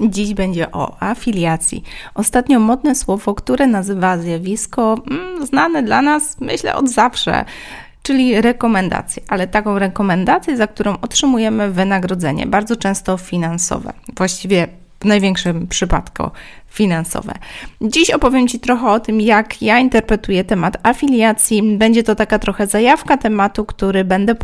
Dziś będzie o afiliacji. Ostatnio modne słowo, które nazywa zjawisko mm, znane dla nas, myślę, od zawsze czyli rekomendacje, ale taką rekomendację, za którą otrzymujemy wynagrodzenie, bardzo często finansowe. Właściwie w największym przypadku finansowe. Dziś opowiem Ci trochę o tym, jak ja interpretuję temat afiliacji. Będzie to taka trochę zajawka tematu, który będę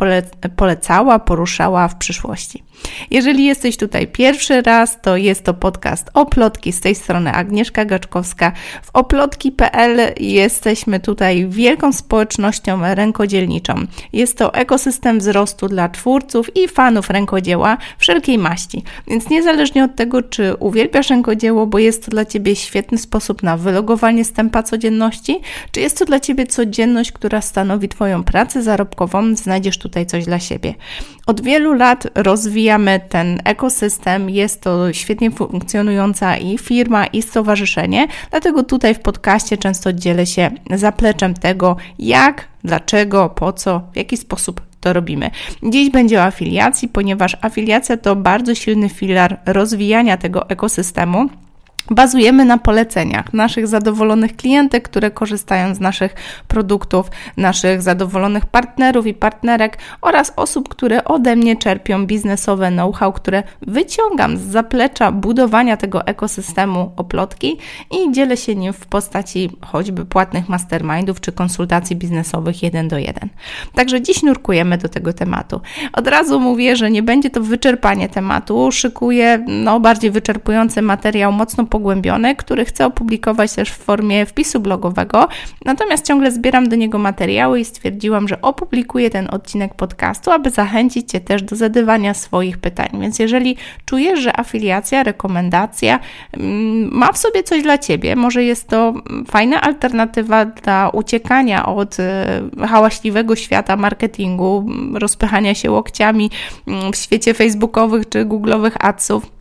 polecała, poruszała w przyszłości. Jeżeli jesteś tutaj pierwszy raz, to jest to podcast Oplotki. Z tej strony Agnieszka Gaczkowska. W oplotki.pl jesteśmy tutaj wielką społecznością rękodzielniczą. Jest to ekosystem wzrostu dla twórców i fanów rękodzieła wszelkiej maści. Więc niezależnie od tego, czy uwielbiasz rękodzieło, bo jest to dla Ciebie świetny sposób na wylogowanie stępa codzienności, czy jest to dla Ciebie codzienność, która stanowi Twoją pracę zarobkową, znajdziesz tutaj coś dla siebie. Od wielu lat rozwijamy ten ekosystem, jest to świetnie funkcjonująca i firma, i stowarzyszenie, dlatego tutaj w podcaście często dzielę się zapleczem tego, jak, dlaczego, po co, w jaki sposób to robimy. Dziś będzie o afiliacji, ponieważ afiliacja to bardzo silny filar rozwijania tego ekosystemu. Bazujemy na poleceniach naszych zadowolonych klientek, które korzystają z naszych produktów, naszych zadowolonych partnerów i partnerek oraz osób, które ode mnie czerpią biznesowe know-how, które wyciągam z zaplecza budowania tego ekosystemu oplotki i dzielę się nim w postaci choćby płatnych mastermindów czy konsultacji biznesowych jeden do jeden. Także dziś nurkujemy do tego tematu. Od razu mówię, że nie będzie to wyczerpanie tematu, szykuję no, bardziej wyczerpujący materiał, mocno pogłębiony, który chcę opublikować też w formie wpisu blogowego. Natomiast ciągle zbieram do niego materiały i stwierdziłam, że opublikuję ten odcinek podcastu, aby zachęcić Cię też do zadawania swoich pytań. Więc jeżeli czujesz, że afiliacja, rekomendacja mm, ma w sobie coś dla Ciebie, może jest to fajna alternatywa dla uciekania od e, hałaśliwego świata marketingu, rozpychania się łokciami mm, w świecie facebookowych czy googlowych adsów,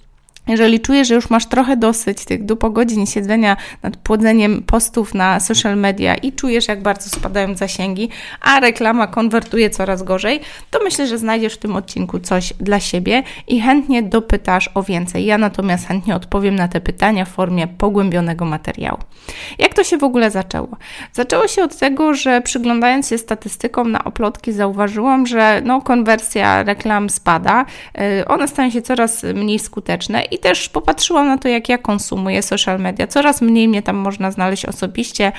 jeżeli czujesz, że już masz trochę dosyć tych do godzin siedzenia nad płodzeniem postów na social media i czujesz, jak bardzo spadają zasięgi, a reklama konwertuje coraz gorzej, to myślę, że znajdziesz w tym odcinku coś dla siebie i chętnie dopytasz o więcej. Ja natomiast chętnie odpowiem na te pytania w formie pogłębionego materiału. Jak to się w ogóle zaczęło? Zaczęło się od tego, że przyglądając się statystykom na oplotki, zauważyłam, że no, konwersja reklam spada, y, one stają się coraz mniej skuteczne i też popatrzyłam na to, jak ja konsumuję social media. Coraz mniej mnie tam można znaleźć osobiście.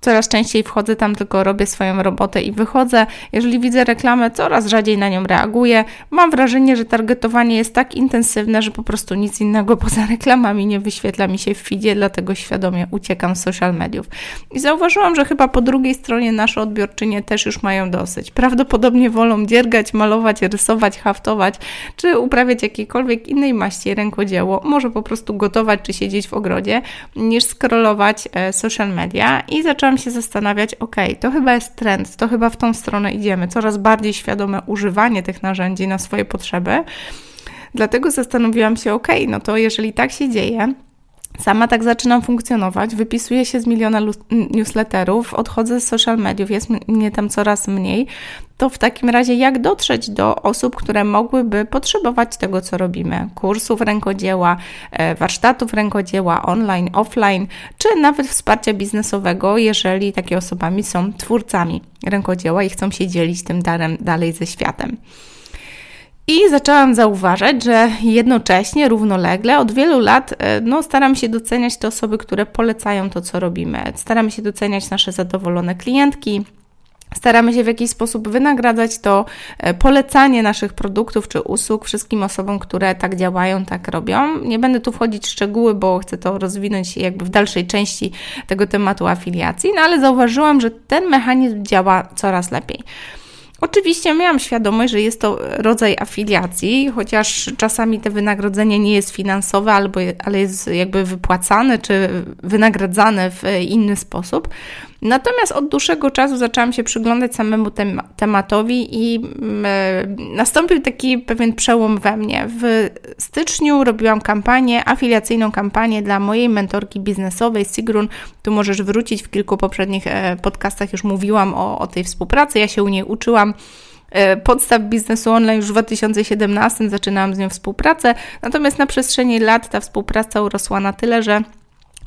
Coraz częściej wchodzę tam, tylko robię swoją robotę i wychodzę. Jeżeli widzę reklamę, coraz rzadziej na nią reaguję. Mam wrażenie, że targetowanie jest tak intensywne, że po prostu nic innego poza reklamami nie wyświetla mi się w feedzie, dlatego świadomie uciekam z social mediów. I zauważyłam, że chyba po drugiej stronie nasze odbiorczynie też już mają dosyć. Prawdopodobnie wolą dziergać, malować, rysować, haftować, czy uprawiać jakiejkolwiek innej maści rękodzieło, może po prostu gotować, czy siedzieć w ogrodzie, niż scrollować e, social media i zaczęłam zaczęłam się zastanawiać, ok, to chyba jest trend, to chyba w tą stronę idziemy, coraz bardziej świadome używanie tych narzędzi na swoje potrzeby. Dlatego zastanowiłam się, ok, no to jeżeli tak się dzieje, Sama tak zaczynam funkcjonować, wypisuję się z miliona newsletterów, odchodzę z social mediów, jest mnie tam coraz mniej. To w takim razie, jak dotrzeć do osób, które mogłyby potrzebować tego, co robimy? Kursów rękodzieła, e, warsztatów rękodzieła online, offline, czy nawet wsparcia biznesowego, jeżeli takie osobami są twórcami rękodzieła i chcą się dzielić tym darem dalej ze światem. I zaczęłam zauważać, że jednocześnie, równolegle, od wielu lat e, no, staram się doceniać te osoby, które polecają to, co robimy. Staramy się doceniać nasze zadowolone klientki, Staramy się w jakiś sposób wynagradzać to e, polecanie naszych produktów czy usług wszystkim osobom, które tak działają, tak robią. Nie będę tu wchodzić w szczegóły, bo chcę to rozwinąć jakby w dalszej części tego tematu afiliacji, no ale zauważyłam, że ten mechanizm działa coraz lepiej. Oczywiście miałam świadomość, że jest to rodzaj afiliacji, chociaż czasami to wynagrodzenie nie jest finansowe, albo, ale jest jakby wypłacane czy wynagradzane w inny sposób. Natomiast od dłuższego czasu zaczęłam się przyglądać samemu tem tematowi i mm, e, nastąpił taki pewien przełom we mnie. W styczniu robiłam kampanię, afiliacyjną kampanię dla mojej mentorki biznesowej Sigrun. Tu możesz wrócić w kilku poprzednich e, podcastach, już mówiłam o, o tej współpracy. Ja się u niej uczyłam e, podstaw biznesu online już w 2017 zaczynałam z nią współpracę, natomiast na przestrzeni lat ta współpraca urosła na tyle, że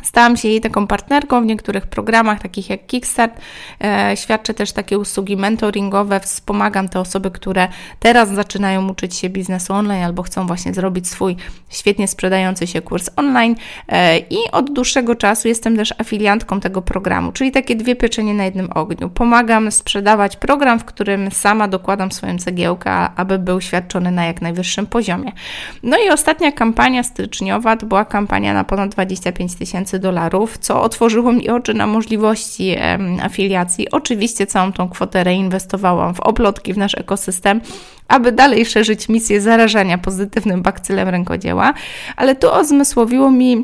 Stałam się jej taką partnerką w niektórych programach, takich jak Kickstart. E, świadczę też takie usługi mentoringowe, wspomagam te osoby, które teraz zaczynają uczyć się biznesu online albo chcą właśnie zrobić swój świetnie sprzedający się kurs online. E, I od dłuższego czasu jestem też afiliantką tego programu, czyli takie dwie pieczenie na jednym ogniu. Pomagam sprzedawać program, w którym sama dokładam swoją cegiełkę, aby był świadczony na jak najwyższym poziomie. No i ostatnia kampania styczniowa to była kampania na ponad 25 tysięcy tysięcy dolarów, co otworzyło mi oczy na możliwości afiliacji. Oczywiście całą tą kwotę reinwestowałam w oplotki, w nasz ekosystem, aby dalej szerzyć misję zarażania pozytywnym bakcylem rękodzieła, ale tu ozmysłowiło mi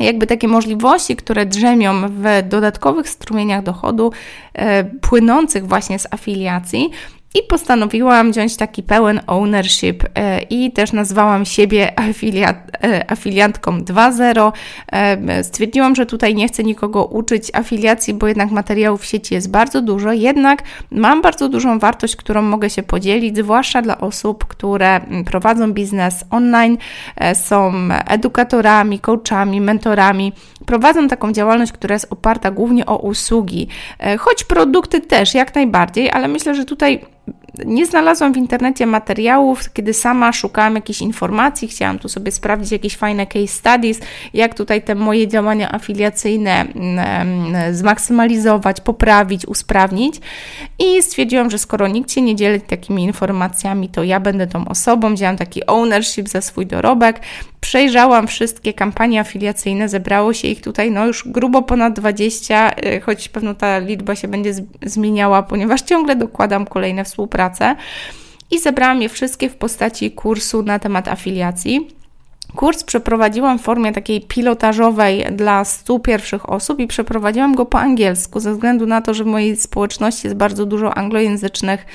jakby takie możliwości, które drzemią w dodatkowych strumieniach dochodu e, płynących właśnie z afiliacji, i postanowiłam wziąć taki pełen ownership e, i też nazwałam siebie afiliat, e, afiliantką 2.0. E, stwierdziłam, że tutaj nie chcę nikogo uczyć afiliacji, bo jednak materiałów w sieci jest bardzo dużo, jednak mam bardzo dużą wartość, którą mogę się podzielić, zwłaszcza dla osób, które prowadzą biznes online, są edukatorami, coachami, mentorami, prowadzą taką działalność, która jest oparta głównie o usługi, choć produkty też jak najbardziej, ale myślę, że tutaj nie znalazłam w internecie materiałów, kiedy sama szukałam jakichś informacji, chciałam tu sobie sprawdzić jakieś fajne case studies, jak tutaj te moje działania afiliacyjne mm, zmaksymalizować, poprawić, usprawnić. I stwierdziłam, że skoro nikt się nie dzieli takimi informacjami, to ja będę tą osobą, wzięłam taki ownership za swój dorobek, przejrzałam wszystkie kampanie afiliacyjne, zebrało się ich tutaj no już grubo ponad 20, y, choć pewno ta liczba się będzie zmieniała, ponieważ ciągle dokładam kolejne współprace i zebrałam je wszystkie w postaci kursu na temat afiliacji. Kurs przeprowadziłam w formie takiej pilotażowej dla 100 pierwszych osób i przeprowadziłam go po angielsku, ze względu na to, że w mojej społeczności jest bardzo dużo anglojęzycznych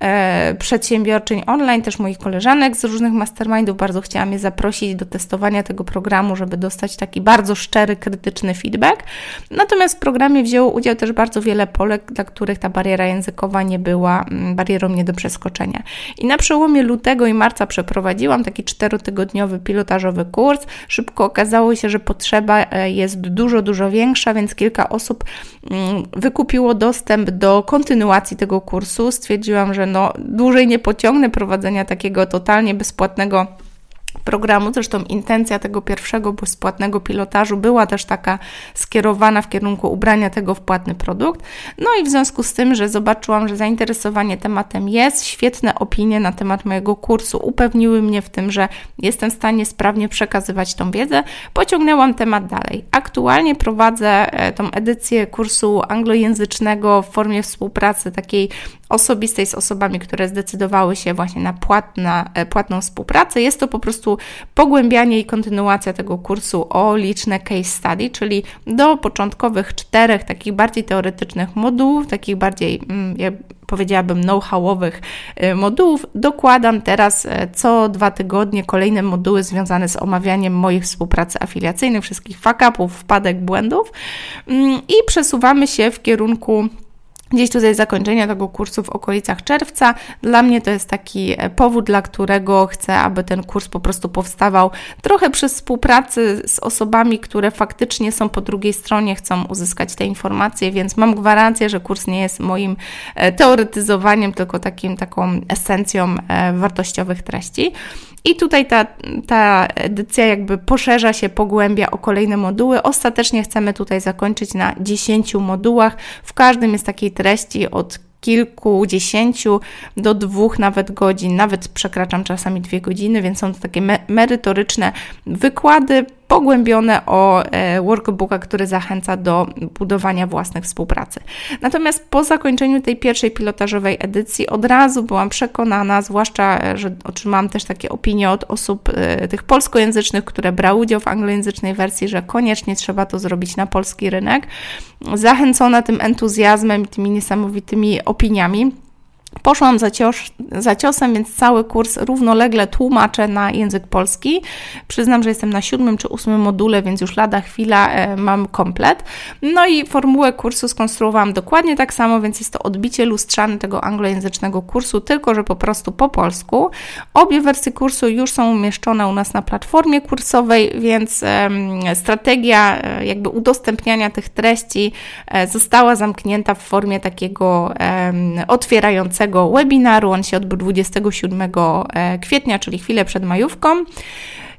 e, przedsiębiorczyń online, też moich koleżanek z różnych mastermindów. Bardzo chciałam je zaprosić do testowania tego programu, żeby dostać taki bardzo szczery, krytyczny feedback. Natomiast w programie wzięło udział też bardzo wiele Polek, dla których ta bariera językowa nie była mm, barierą nie do przeskoczenia. I na przełomie lutego i marca przeprowadziłam taki czterotygodniowy pilotażowy kurs. Szybko okazało się, że potrzeba e, jest dużo, dużo większa, więc kilka osób mm, wykupiło dostęp do kontynuacji tego kursu. Stwierdziłam, że no, dłużej nie pociągnę prowadzenia takiego totalnie bezpłatnego programu. Zresztą intencja tego pierwszego bezpłatnego pilotażu była też taka skierowana w kierunku ubrania tego w płatny produkt. No i w związku z tym, że zobaczyłam, że zainteresowanie tematem jest, świetne opinie na temat mojego kursu upewniły mnie w tym, że jestem w stanie sprawnie przekazywać tą wiedzę, pociągnęłam temat dalej. Aktualnie prowadzę e, tą edycję kursu anglojęzycznego w formie współpracy takiej osobistej z osobami, które zdecydowały się właśnie na płatna, e, płatną współpracę. Jest to po prostu pogłębianie i kontynuacja tego kursu o liczne case study, czyli do początkowych czterech takich bardziej teoretycznych modułów, takich bardziej, mm, jak powiedziałabym, know-howowych e, modułów. Dokładam teraz e, co dwa tygodnie kolejne moduły związane z omawianiem moich współpracy afiliacyjnych, wszystkich fuck-upów, wpadek, błędów mm, i przesuwamy się w kierunku gdzieś tutaj zakończenia tego kursu w okolicach czerwca. Dla mnie to jest taki e, powód, dla którego chcę, aby ten kurs po prostu powstawał trochę przez współpracy z osobami, które faktycznie są po drugiej stronie, chcą uzyskać te informacje, więc mam gwarancję, że kurs nie jest moim e, teoretyzowaniem, tylko takim, taką esencją e, wartościowych treści. I tutaj ta, ta edycja jakby poszerza się, pogłębia o kolejne moduły. Ostatecznie chcemy tutaj zakończyć na 10 modułach. W każdym jest takiej treści od kilkudziesięciu do dwóch nawet godzin, nawet przekraczam czasami dwie godziny, więc są to takie me merytoryczne wykłady pogłębione o e, workbooka, który zachęca do budowania własnych współpracy. Natomiast po zakończeniu tej pierwszej pilotażowej edycji od razu byłam przekonana, zwłaszcza, e, że otrzymałam też takie opinie od osób e, tych polskojęzycznych, które brały udział w anglojęzycznej wersji, że koniecznie trzeba to zrobić na polski rynek. Zachęcona tym entuzjazmem i tymi niesamowitymi opiniami, Poszłam za, cios, za ciosem, więc cały kurs równolegle tłumaczę na język polski. Przyznam, że jestem na siódmym czy ósmym module, więc już lada chwila e, mam komplet. No i formułę kursu skonstruowałam dokładnie tak samo, więc jest to odbicie lustrzane tego anglojęzycznego kursu, tylko że po prostu po polsku. Obie wersje kursu już są umieszczone u nas na platformie kursowej, więc strategia e, jakby udostępniania tych treści e, została zamknięta w formie takiego otwierającego webinaru. On się odbył 27 e, kwietnia, czyli chwilę przed majówką.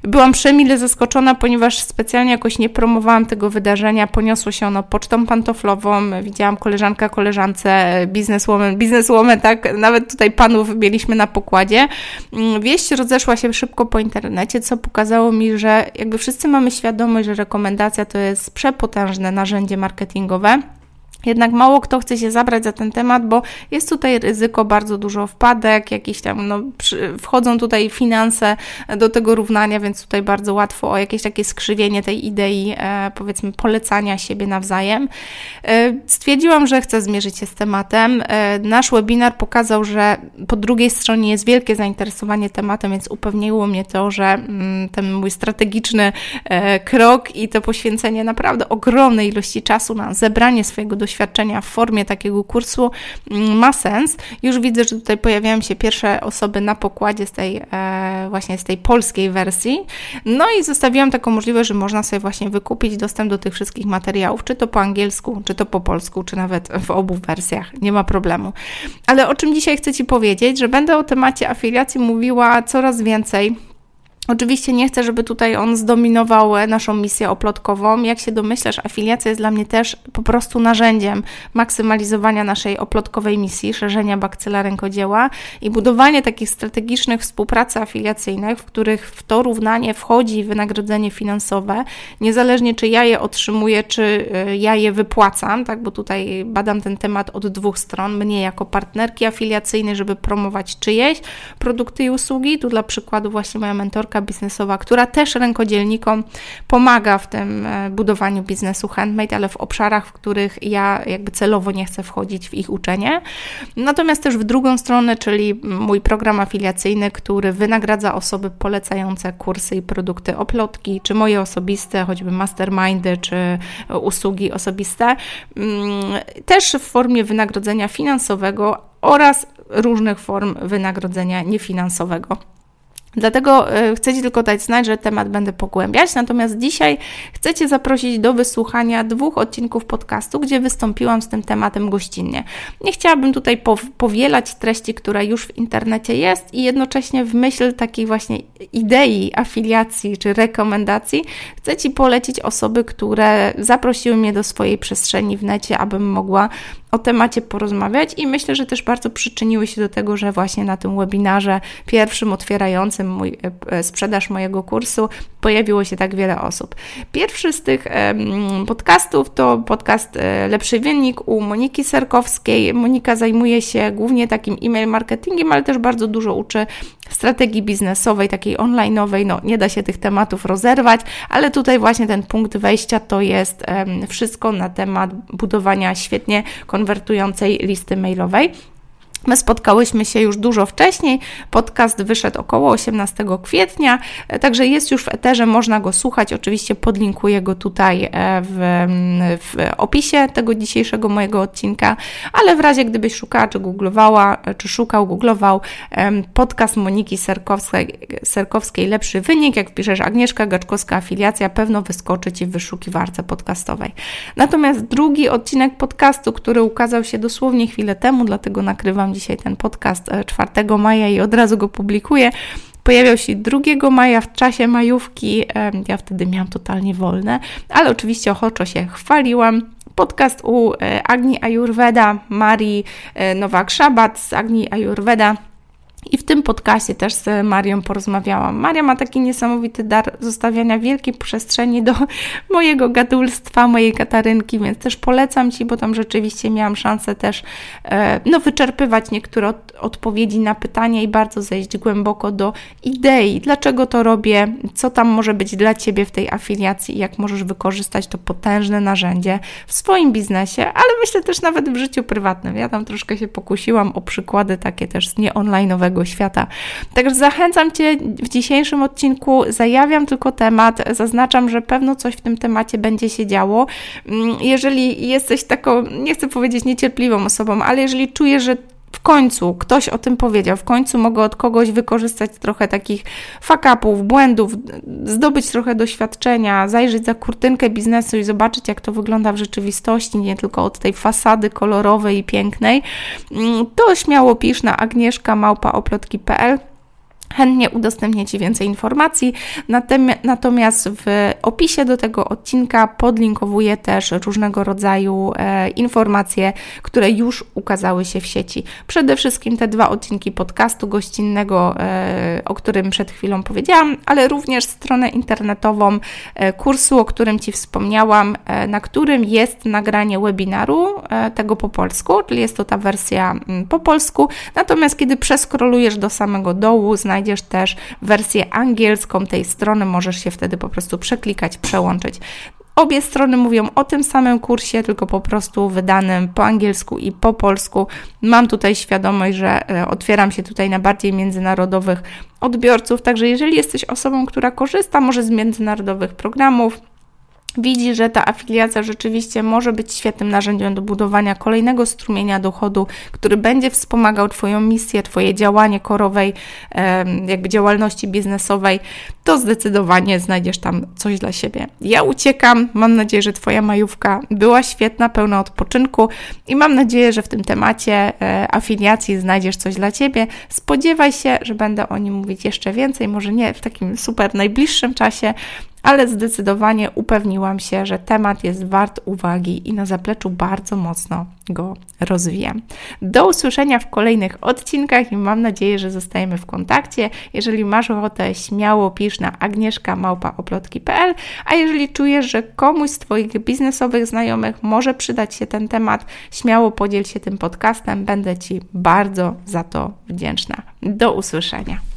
Byłam przemile zaskoczona, ponieważ specjalnie jakoś nie promowałam tego wydarzenia. Poniosło się ono pocztą pantoflową. Widziałam koleżanka koleżance, bizneswoman, bizneswoman, tak, nawet tutaj panów mieliśmy na pokładzie. Mm, wieść rozeszła się szybko po internecie, co pokazało mi, że jakby wszyscy mamy świadomość, że rekomendacja to jest przepotężne narzędzie marketingowe jednak mało kto chce się zabrać za ten temat, bo jest tutaj ryzyko bardzo dużo wpadek, jakieś tam, no, przy, wchodzą tutaj finanse do tego równania, więc tutaj bardzo łatwo o jakieś takie skrzywienie tej idei, e, powiedzmy, polecania siebie nawzajem. E, stwierdziłam, że chcę zmierzyć się z tematem. E, nasz webinar pokazał, że po drugiej stronie jest wielkie zainteresowanie tematem, więc upewniło mnie to, że mm, ten mój strategiczny e, krok i to poświęcenie naprawdę ogromnej ilości czasu na zebranie swojego doświadczenia, doświadczenia w formie takiego kursu mm, ma sens. Już widzę, że tutaj pojawiają się pierwsze osoby na pokładzie z tej e, właśnie z tej polskiej wersji. No i zostawiłam taką możliwość, że można sobie właśnie wykupić dostęp do tych wszystkich materiałów, czy to po angielsku, czy to po polsku, czy nawet w obu wersjach. Nie ma problemu. Ale o czym dzisiaj chcę Ci powiedzieć, że będę o temacie afiliacji mówiła coraz więcej Oczywiście nie chcę, żeby tutaj on zdominował naszą misję oplotkową. Jak się domyślasz, afiliacja jest dla mnie też po prostu narzędziem maksymalizowania naszej oplotkowej misji, szerzenia bakcyla rękodzieła i budowanie takich strategicznych współpracy afiliacyjnych, w których w to równanie wchodzi wynagrodzenie finansowe, niezależnie czy ja je otrzymuję, czy y, ja je wypłacam, tak, bo tutaj badam ten temat od dwóch stron, mnie jako partnerki afiliacyjnej, żeby promować czyjeś produkty i usługi. Tu dla przykładu właśnie moja mentorka biznesowa, która też rękodzielnikom pomaga w tym e, budowaniu biznesu handmade, ale w obszarach, w których ja jakby celowo nie chcę wchodzić w ich uczenie. Natomiast też w drugą stronę, czyli mój program afiliacyjny, który wynagradza osoby polecające kursy i produkty oplotki, czy moje osobiste, choćby mastermindy, czy usługi osobiste, mm, też w formie wynagrodzenia finansowego oraz różnych form wynagrodzenia niefinansowego. Dlatego e, chcę Ci tylko dać znać, że temat będę pogłębiać. Natomiast dzisiaj chcę Cię zaprosić do wysłuchania dwóch odcinków podcastu, gdzie wystąpiłam z tym tematem gościnnie. Nie chciałabym tutaj powielać treści, która już w internecie jest i jednocześnie w myśl takiej właśnie idei afiliacji czy rekomendacji chcę Ci polecić osoby, które zaprosiły mnie do swojej przestrzeni w necie, abym mogła o temacie porozmawiać i myślę, że też bardzo przyczyniły się do tego, że właśnie na tym webinarze pierwszym otwierającym mój, e, e, sprzedaż mojego kursu pojawiło się tak wiele osób. Pierwszy z tych podcastów to podcast e, Lepszy Wynik u Moniki Serkowskiej. Monika zajmuje się głównie takim e-mail marketingiem, ale też bardzo dużo uczy strategii biznesowej, takiej onlineowej. No, nie da się tych tematów rozerwać, ale tutaj właśnie ten punkt wejścia to jest wszystko na temat budowania świetnie konwertującej listy mailowej. My spotkałyśmy się już dużo wcześniej. Podcast wyszedł około 18 kwietnia, e, także jest już w eterze, można go słuchać. Oczywiście podlinkuję go tutaj e, w, w opisie tego dzisiejszego mojego odcinka, ale w razie gdybyś szukała, czy googlowała, e, czy szukał, googlował podcast Moniki Serkowskiej, Serkowskiej Lepszy Wynik, jak wpiszesz Agnieszka Gaczkowska Afiliacja, pewno wyskoczy Ci w wyszukiwarce podcastowej. Natomiast drugi odcinek podcastu, który ukazał się dosłownie chwilę temu, dlatego nakrywam dzisiaj ten podcast 4 e, maja i od razu go publikuję. Pojawiał się 2 maja w czasie majówki. Ja wtedy miałam totalnie wolne, ale oczywiście ochoczo się chwaliłam podcast u e, Agni Ayurveda, Marii e, Nowak-Szabat z Agni Ayurveda i w tym podcaście też z Marią porozmawiałam. Maria ma taki niesamowity dar zostawiania wielkiej przestrzeni do mojego gadulstwa, mojej katarynki, więc też polecam Ci, bo tam rzeczywiście miałam szansę też e, no, wyczerpywać niektóre odpowiedzi na pytania i bardzo zejść głęboko do idei, dlaczego to robię, co tam może być dla Ciebie w tej afiliacji i jak możesz wykorzystać to potężne narzędzie w swoim biznesie, ale myślę też nawet w życiu prywatnym. Ja tam troszkę się pokusiłam o przykłady takie też z nieonline'owego świata. Także zachęcam Cię w dzisiejszym odcinku, zajawiam tylko temat, zaznaczam, że pewno coś w tym temacie będzie się działo. Mm, jeżeli jesteś taką, nie chcę powiedzieć niecierpliwą osobą, ale jeżeli czujesz, że w końcu ktoś o tym powiedział, w końcu mogę od kogoś wykorzystać trochę takich fakapów, błędów, zdobyć trochę doświadczenia, zajrzeć za kurtynkę biznesu i zobaczyć, jak to wygląda w rzeczywistości, nie tylko od tej fasady kolorowej i pięknej, mm, to śmiało pisz na agnieszka.małpaoplotki.pl Chętnie udostępnię Ci więcej informacji, natomiast w opisie do tego odcinka podlinkowuję też różnego rodzaju e, informacje, które już ukazały się w sieci. Przede wszystkim te dwa odcinki podcastu gościnnego, e, o którym przed chwilą powiedziałam, ale również stronę internetową e, kursu, o którym Ci wspomniałam, na którym jest nagranie webinaru tego po polsku, czyli jest to ta wersja mm, po polsku. Natomiast kiedy przeskrolujesz do samego dołu, znajdziesz znajdziesz też wersję angielską tej strony, możesz się wtedy po prostu przeklikać, przełączyć. Obie strony mówią o tym samym kursie, tylko po prostu wydanym po angielsku i po polsku. Mam tutaj świadomość, że e, otwieram się tutaj na bardziej międzynarodowych odbiorców, także jeżeli jesteś osobą, która korzysta może z międzynarodowych programów, widzi, że ta afiliacja rzeczywiście może być świetnym narzędziem do budowania kolejnego strumienia dochodu, który będzie wspomagał Twoją misję, Twoje działanie korowej, jakby działalności biznesowej, to zdecydowanie znajdziesz tam coś dla siebie. Ja uciekam, mam nadzieję, że Twoja majówka była świetna, pełna odpoczynku i mam nadzieję, że w tym temacie e, afiliacji znajdziesz coś dla Ciebie. Spodziewaj się, że będę o nim mówić jeszcze więcej, może nie w takim super najbliższym czasie, ale zdecydowanie upewniłam się, że temat jest wart uwagi i na zapleczu bardzo mocno go rozwijam. Do usłyszenia w kolejnych odcinkach i mam nadzieję, że zostajemy w kontakcie. Jeżeli masz ochotę, śmiało pisz na agnieszka.małpaoplotki.pl, a jeżeli czujesz, że komuś z Twoich biznesowych znajomych może przydać się ten temat, śmiało podziel się tym podcastem. Będę Ci bardzo za to wdzięczna. Do usłyszenia.